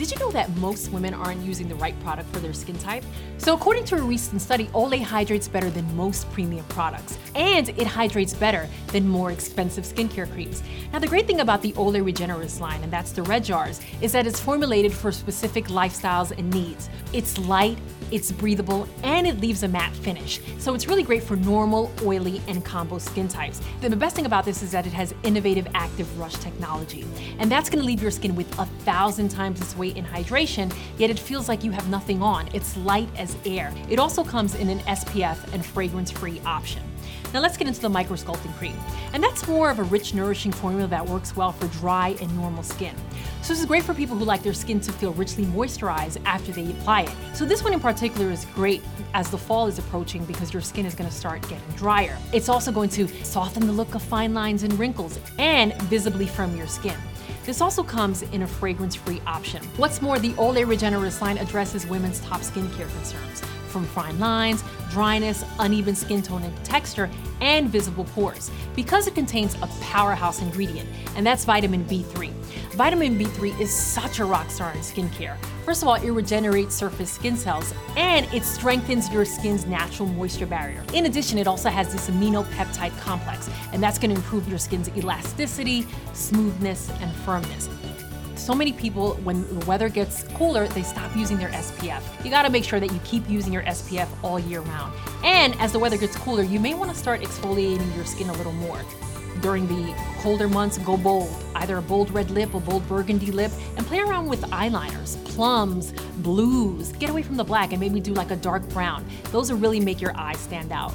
Did you know that most women aren't using the right product for their skin type? So, according to a recent study, Olay hydrates better than most premium products, and it hydrates better than more expensive skincare creams. Now, the great thing about the Olay Regenerist line, and that's the red jars, is that it's formulated for specific lifestyles and needs. It's light, it's breathable, and it leaves a matte finish. So it's really great for normal, oily, and combo skin types. The best thing about this is that it has innovative active rush technology. And that's gonna leave your skin with a thousand times its weight in hydration, yet it feels like you have nothing on. It's light as air. It also comes in an SPF and fragrance-free option. Now let's get into the micro sculpting cream. And that's more of a rich, nourishing formula that works well for dry and normal skin. So this is great for people who like their skin to feel richly moisturized after they apply it. So this one in particular is great as the fall is approaching because your skin is gonna start getting drier. It's also going to soften the look of fine lines and wrinkles and visibly firm your skin. This also comes in a fragrance-free option. What's more, the Olay Regenerist line addresses women's top skincare concerns from fine lines, dryness, uneven skin tone and texture, and visible pores because it contains a powerhouse ingredient, and that's vitamin B3. Vitamin B3 is such a rock star in skincare. First of all, it regenerates surface skin cells and it strengthens your skin's natural moisture barrier. In addition, it also has this amino peptide complex, and that's going to improve your skin's elasticity, smoothness, and firmness so many people, when the weather gets cooler, they stop using their SPF. You gotta make sure that you keep using your SPF all year round. And as the weather gets cooler, you may wanna start exfoliating your skin a little more. During the colder months, go bold. Either a bold red lip, a bold burgundy lip, and play around with eyeliners, plums, blues. Get away from the black and maybe do like a dark brown. Those will really make your eyes stand out.